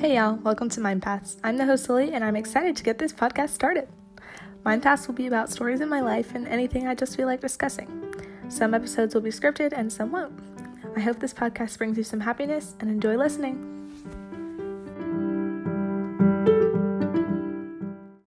Hey y'all, welcome to Mind Paths. I'm the host Lily, and I'm excited to get this podcast started. Mind Paths will be about stories in my life and anything I just feel like discussing. Some episodes will be scripted and some won't. I hope this podcast brings you some happiness and enjoy listening.